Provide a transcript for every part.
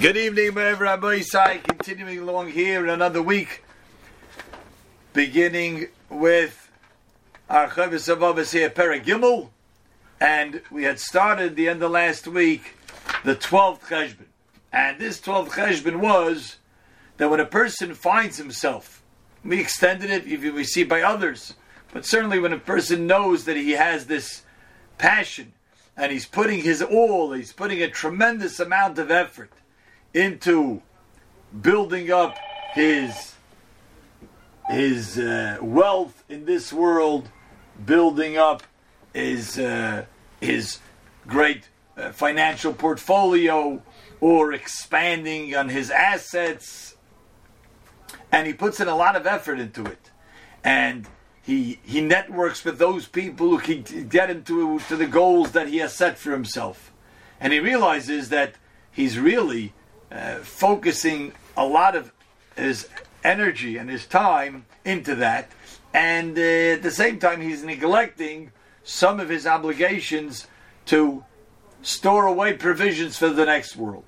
Good evening, Rabbi Isai. Continuing along here in another week, beginning with our Chavis of here, and we had started the end of last week the 12th Cheshbon. And this 12th Cheshbon was that when a person finds himself, we extended it, if we see by others, but certainly when a person knows that he has this passion and he's putting his all, he's putting a tremendous amount of effort into building up his his uh, wealth in this world, building up his uh, his great uh, financial portfolio, or expanding on his assets, and he puts in a lot of effort into it, and he he networks with those people who can get him to to the goals that he has set for himself, and he realizes that he's really uh, focusing a lot of his energy and his time into that, and uh, at the same time, he's neglecting some of his obligations to store away provisions for the next world.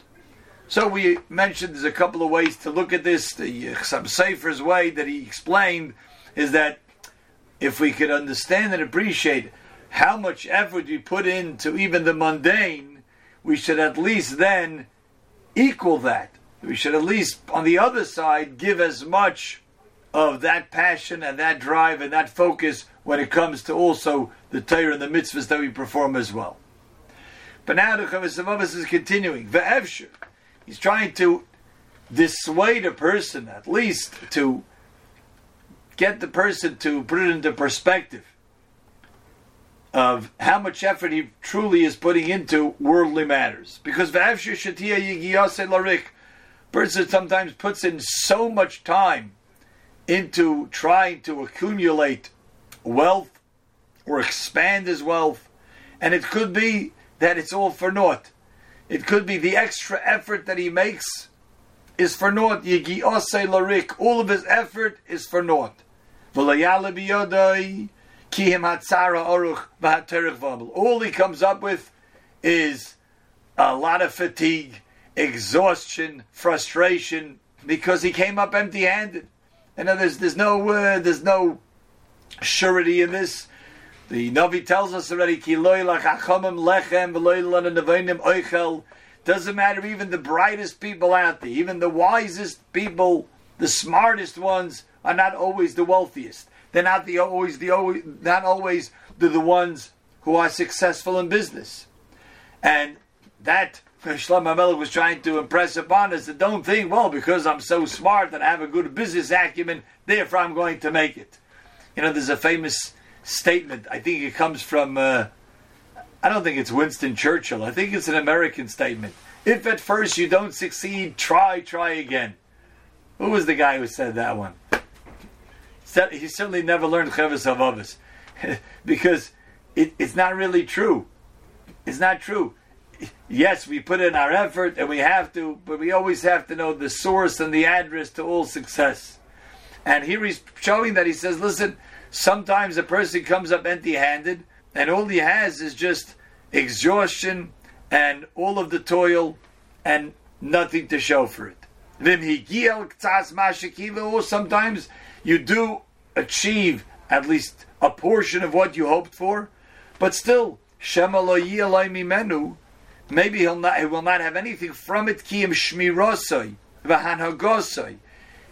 So we mentioned there's a couple of ways to look at this. The some Sefer's way that he explained is that if we could understand and appreciate how much effort we put into even the mundane, we should at least then equal that. We should at least, on the other side, give as much of that passion and that drive and that focus when it comes to also the Torah and the mitzvahs that we perform as well. But now the Chavis is continuing. Ve'evshir. He's trying to dissuade a person, at least to get the person to put it into perspective of how much effort he truly is putting into worldly matters. Because person sometimes puts in so much time into trying to accumulate wealth or expand his wealth, and it could be that it's all for naught. It could be the extra effort that he makes is for naught. All of his effort is for naught. All he comes up with is a lot of fatigue, exhaustion, frustration, because he came up empty-handed. And there's there's no uh, there's no surety in this. The Navi tells us already, doesn't matter even the brightest people out there, even the wisest people, the smartest ones, are not always the wealthiest. They're not the always the always not always the, the ones who are successful in business. And that Shlomo Melech was trying to impress upon us that don't think, well, because I'm so smart and I have a good business acumen, therefore I'm going to make it. You know, there's a famous statement. I think it comes from. Uh, I don't think it's Winston Churchill. I think it's an American statement. If at first you don't succeed, try, try again. Who was the guy who said that one? He certainly never learned Cheves Havavas because it, it's not really true. It's not true. Yes, we put in our effort and we have to, but we always have to know the source and the address to all success. And here he's showing that he says, listen, sometimes a person comes up empty handed and all he has is just exhaustion and all of the toil and nothing to show for it. Then he Or sometimes you do achieve at least a portion of what you hoped for, but still, menu, maybe he'll not, he will not have anything from it. Kiyim shmirosai, v'hanhagosai.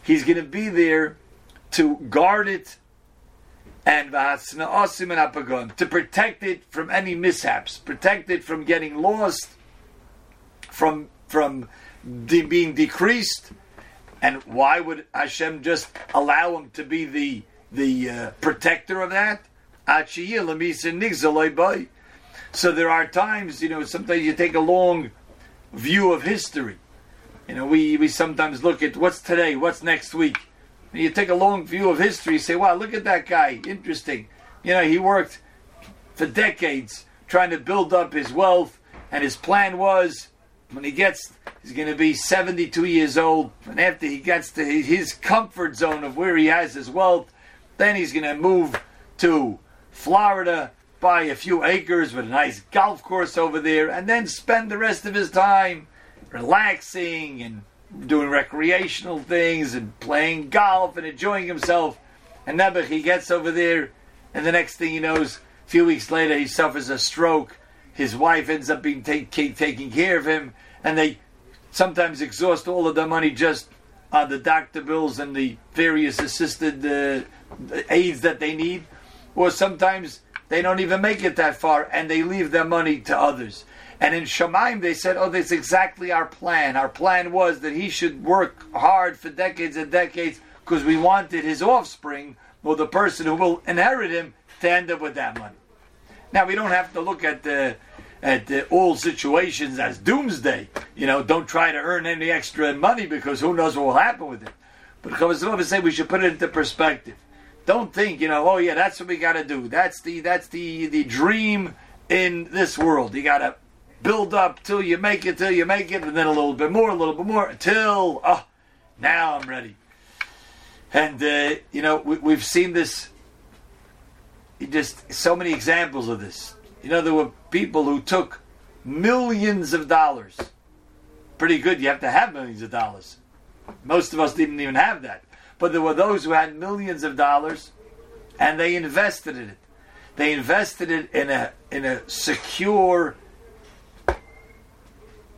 He's going to be there to guard it and to protect it from any mishaps, protect it from getting lost, from from de- being decreased. And why would Hashem just allow him to be the the uh, protector of that? So there are times, you know, sometimes you take a long view of history. You know, we, we sometimes look at what's today, what's next week you take a long view of history, say, wow, look at that guy, interesting. You know, he worked for decades trying to build up his wealth, and his plan was when he gets, he's going to be 72 years old, and after he gets to his comfort zone of where he has his wealth, then he's going to move to Florida, buy a few acres with a nice golf course over there, and then spend the rest of his time relaxing and doing recreational things and playing golf and enjoying himself. And Nebuch, he gets over there, and the next thing he knows, a few weeks later, he suffers a stroke. His wife ends up being take, taking care of him, and they sometimes exhaust all of their money just on the doctor bills and the various assisted uh, aids that they need, or sometimes they don't even make it that far and they leave their money to others. And in Shemaim, they said, "Oh, that's exactly our plan. Our plan was that he should work hard for decades and decades because we wanted his offspring, or the person who will inherit him, to end up with that money." Now we don't have to look at the at the, all situations as doomsday. You know, don't try to earn any extra money because who knows what will happen with it. But Chavaslova say we should put it into perspective. Don't think, you know, oh yeah, that's what we got to do. That's the that's the the dream in this world. You got to build up till you make it, till you make it, and then a little bit more, a little bit more, till oh, now I'm ready. And uh, you know, we, have seen this. Just so many examples of this. You know, there were people who took millions of dollars. Pretty good. You have to have millions of dollars. Most of us didn't even have that. But there were those who had millions of dollars, and they invested in it. They invested it in a in a secure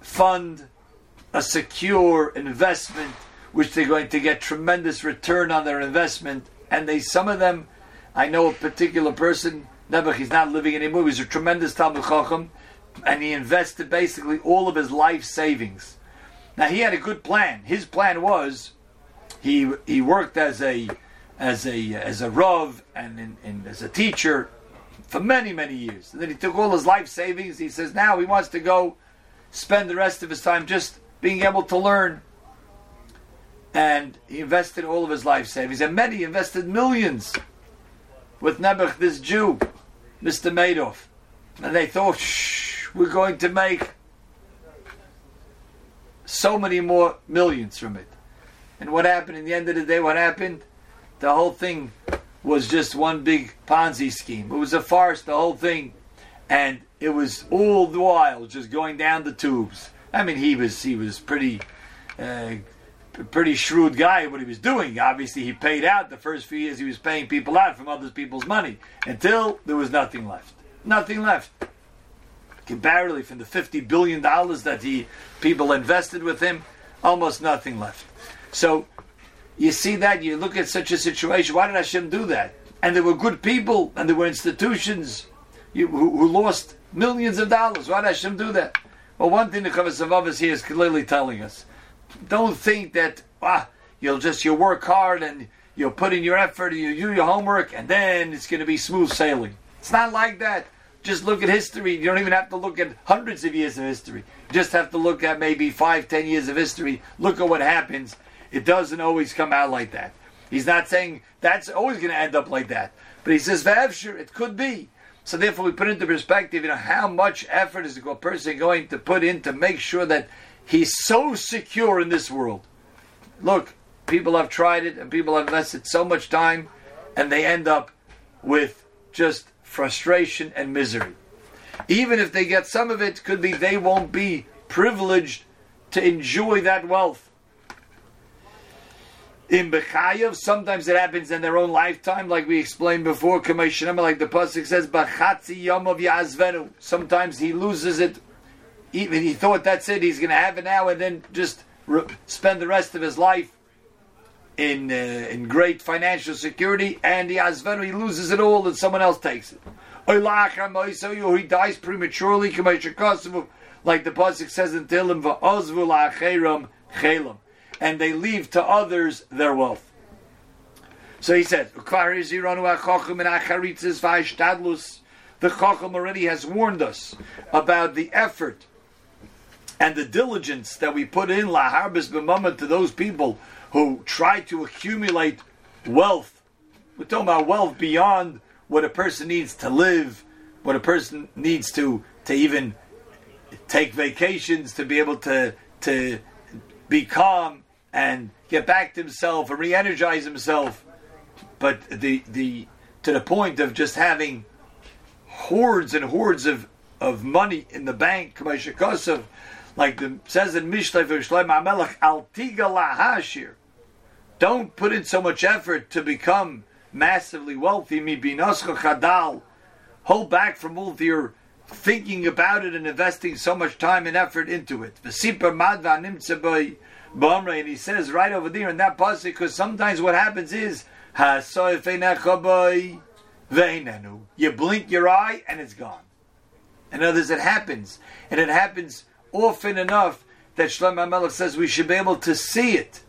fund, a secure investment, which they're going to get tremendous return on their investment. And they, some of them, I know a particular person, Nebuch, he's not living anymore. He's a tremendous Talmud Chacham, and he invested basically all of his life savings. Now he had a good plan. His plan was he he worked as a as a as a rav and, in, in, as a teacher for many many years. And then he took all his life savings. He says now he wants to go spend the rest of his time just being able to learn. And he invested all of his life savings, and many invested millions with Nebuch, this Jew, Mr. Madoff. And they thought, shh, we're going to make so many more millions from it. And what happened in the end of the day? What happened? The whole thing was just one big Ponzi scheme. It was a farce, the whole thing. And it was all the while just going down the tubes. I mean, he was he was pretty uh, pretty shrewd guy what he was doing. Obviously, he paid out the first few years. He was paying people out from other people's money until there was nothing left. Nothing left. Comparatively, from the fifty billion dollars that he people invested with him, almost nothing left. So you see that you look at such a situation. Why did Hashem do that? And there were good people, and there were institutions who, who lost millions of dollars. Why did Hashem do that? Well, one thing the Chavos here is clearly telling us: don't think that ah, you'll just you work hard and you'll put in your effort, and you do your homework, and then it's going to be smooth sailing. It's not like that. Just look at history. You don't even have to look at hundreds of years of history. You just have to look at maybe five, ten years of history. Look at what happens. It doesn't always come out like that. He's not saying that's always going to end up like that. But he says, sure, it could be. So therefore, we put into perspective, you know, how much effort is a person going to put in to make sure that he's so secure in this world. Look, people have tried it, and people have invested so much time, and they end up with just frustration and misery. Even if they get some of it, could be they won't be privileged to enjoy that wealth in Bechayev. Sometimes it happens in their own lifetime, like we explained before. like the pasuk says, "Bachatzi yom of yazvenu." Sometimes he loses it. Even he thought that's it. He's going to have it now, and then just re- spend the rest of his life in uh, in great financial security. And the yazvenu, he loses it all, and someone else takes it. He dies prematurely, like the pasuk says in Tehillim, "Va'ozvu la'acheram chelam." and they leave to others their wealth. So he says, the Chacham already has warned us about the effort and the diligence that we put in laharbis b'mamad to those people who try to accumulate wealth. We're talking about wealth beyond what a person needs to live, what a person needs to to even take vacations, to be able to to be calm, and get back to himself and re-energize himself. But the the to the point of just having hordes and hordes of, of money in the bank, like the says in Mishlei for Shlomo Al Tiga Lahashir. Don't put in so much effort to become massively wealthy. Mi binoscha chadal. Hold back from all of your thinking about it and investing so much time and effort into it. V'siper madva nimtzeboy b'amrei. And he says right over there in that passage, because sometimes what happens is, you blink your eye and it's gone. In others, it happens. And it happens often enough that Shlomo HaMelech says we should be able to see it.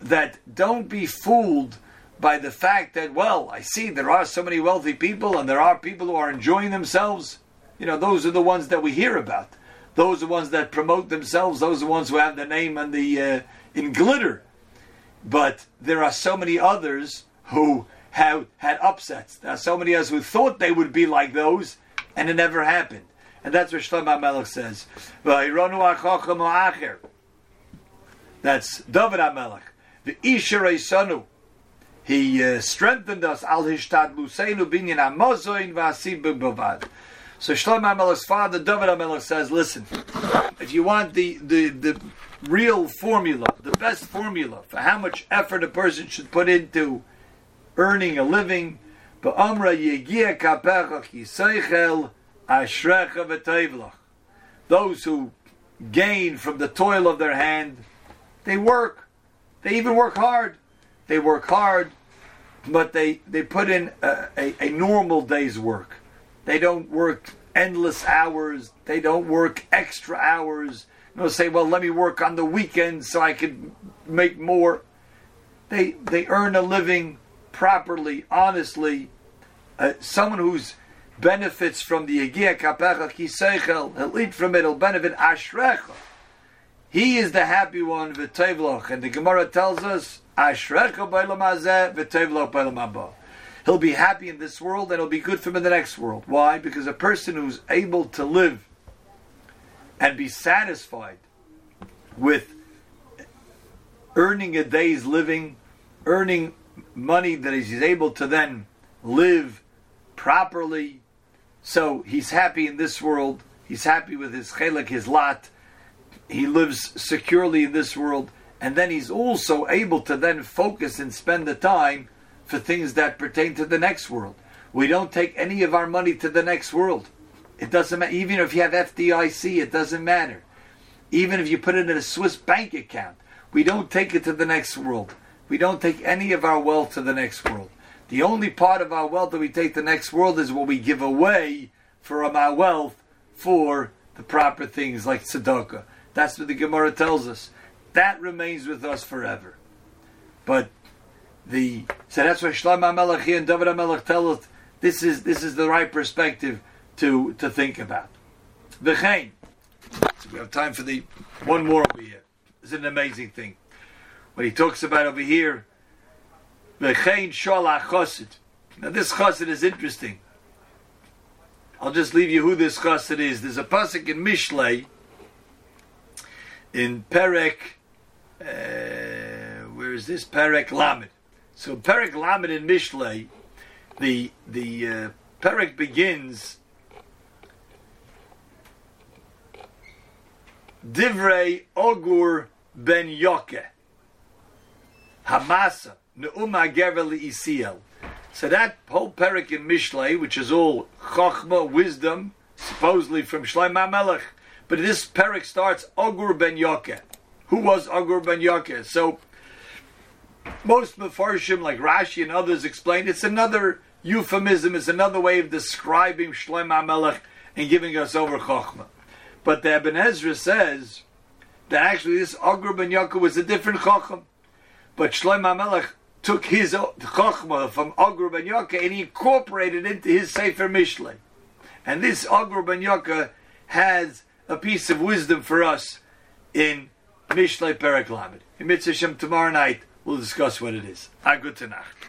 That don't be fooled by the fact that, well, I see there are so many wealthy people and there are people who are enjoying themselves. You know, those are the ones that we hear about. Those are the ones that promote themselves. Those are the ones who have the name on the uh, in glitter. But there are so many others who have had upsets. There are so many others who thought they would be like those, and it never happened. And that's what Shlomo HaMelech says. That's David HaMelech. The Isharei Sanu. He uh, strengthened us. Al Hishtad Luseinu Binyan Amozoin B'bavad. So Shlomo HaMelech's father, David HaMelech, says, listen, if you want the, the, the real formula, the best formula for how much effort a person should put into earning a living, Ba'amra Yegia Kapecha Kiseichel Ashrecha v'Tevlach. Those who gain from the toil of their hand, they work. They even work hard. They work hard, but they, they put in a, a, a normal day's work. They don't work endless hours. They don't work extra hours. Know, say, well, let me work on the weekend so I could make more. They they earn a living properly, honestly. Uh, someone who's benefits from the Yegia Kapecha Kiseichel, he'll eat from it, he'll benefit Ashrecha. He is the happy one, V'tevloch. And the Gemara tells us, Ashrecha Bailam Hazeh, V'tevloch Bailam Haba. He'll be happy in this world and it'll be good for him in the next world. Why? Because a person who's able to live and be satisfied with earning a day's living, earning money that he's able to then live properly, so he's happy in this world. He's happy with his chelik, his lot. He lives securely in this world, and then he's also able to then focus and spend the time for things that pertain to the next world. We don't take any of our money to the next world. It doesn't matter. Even if you have FDIC, it doesn't matter. Even if you put it in a Swiss bank account, we don't take it to the next world. We don't take any of our wealth to the next world. The only part of our wealth that we take to the next world is what we give away from um, our wealth for the proper things like tzedakah. That's what the Gemara tells us. That remains with us forever. But the so that's why Shlomo Melech and David Melech tell us this is this is the right perspective to to think about. V'chein. So we have time for the one more over here. It's an amazing thing. What he talks about over here Sholach chosid. Now this chosid is interesting. I'll just leave you who this chosid is. There's a pasuk in Mishlei, in Perek, uh, where is this? Perek Lamed. So Perek Lamed in Mishlei, the the uh, Perek begins Divrei Ogur ben Yoke Hamasa Neuma Gerveli Isiel. So that whole parak in Mishlei, which is all chachma, wisdom, supposedly from Shlomo Melech, but this parak starts Ogur ben Yoke. Who was Ogur ben Yoke? So most Mefarshim, like Rashi and others, explain it's another euphemism, it's another way of describing Shlomo Melech and giving us over chachma. But the Ibn Ezra says that actually this Ogur ben Yoke was a different chacham. But Shlomo Melech took his chokhmah from Agur ben Yoka and he incorporated it into his Sefer Mishlei. And this Agur ben Yoka has a piece of wisdom for us in Mishlei Perek Lamed. In Mitzvah tomorrow night, we'll discuss what it is. A good Nacht.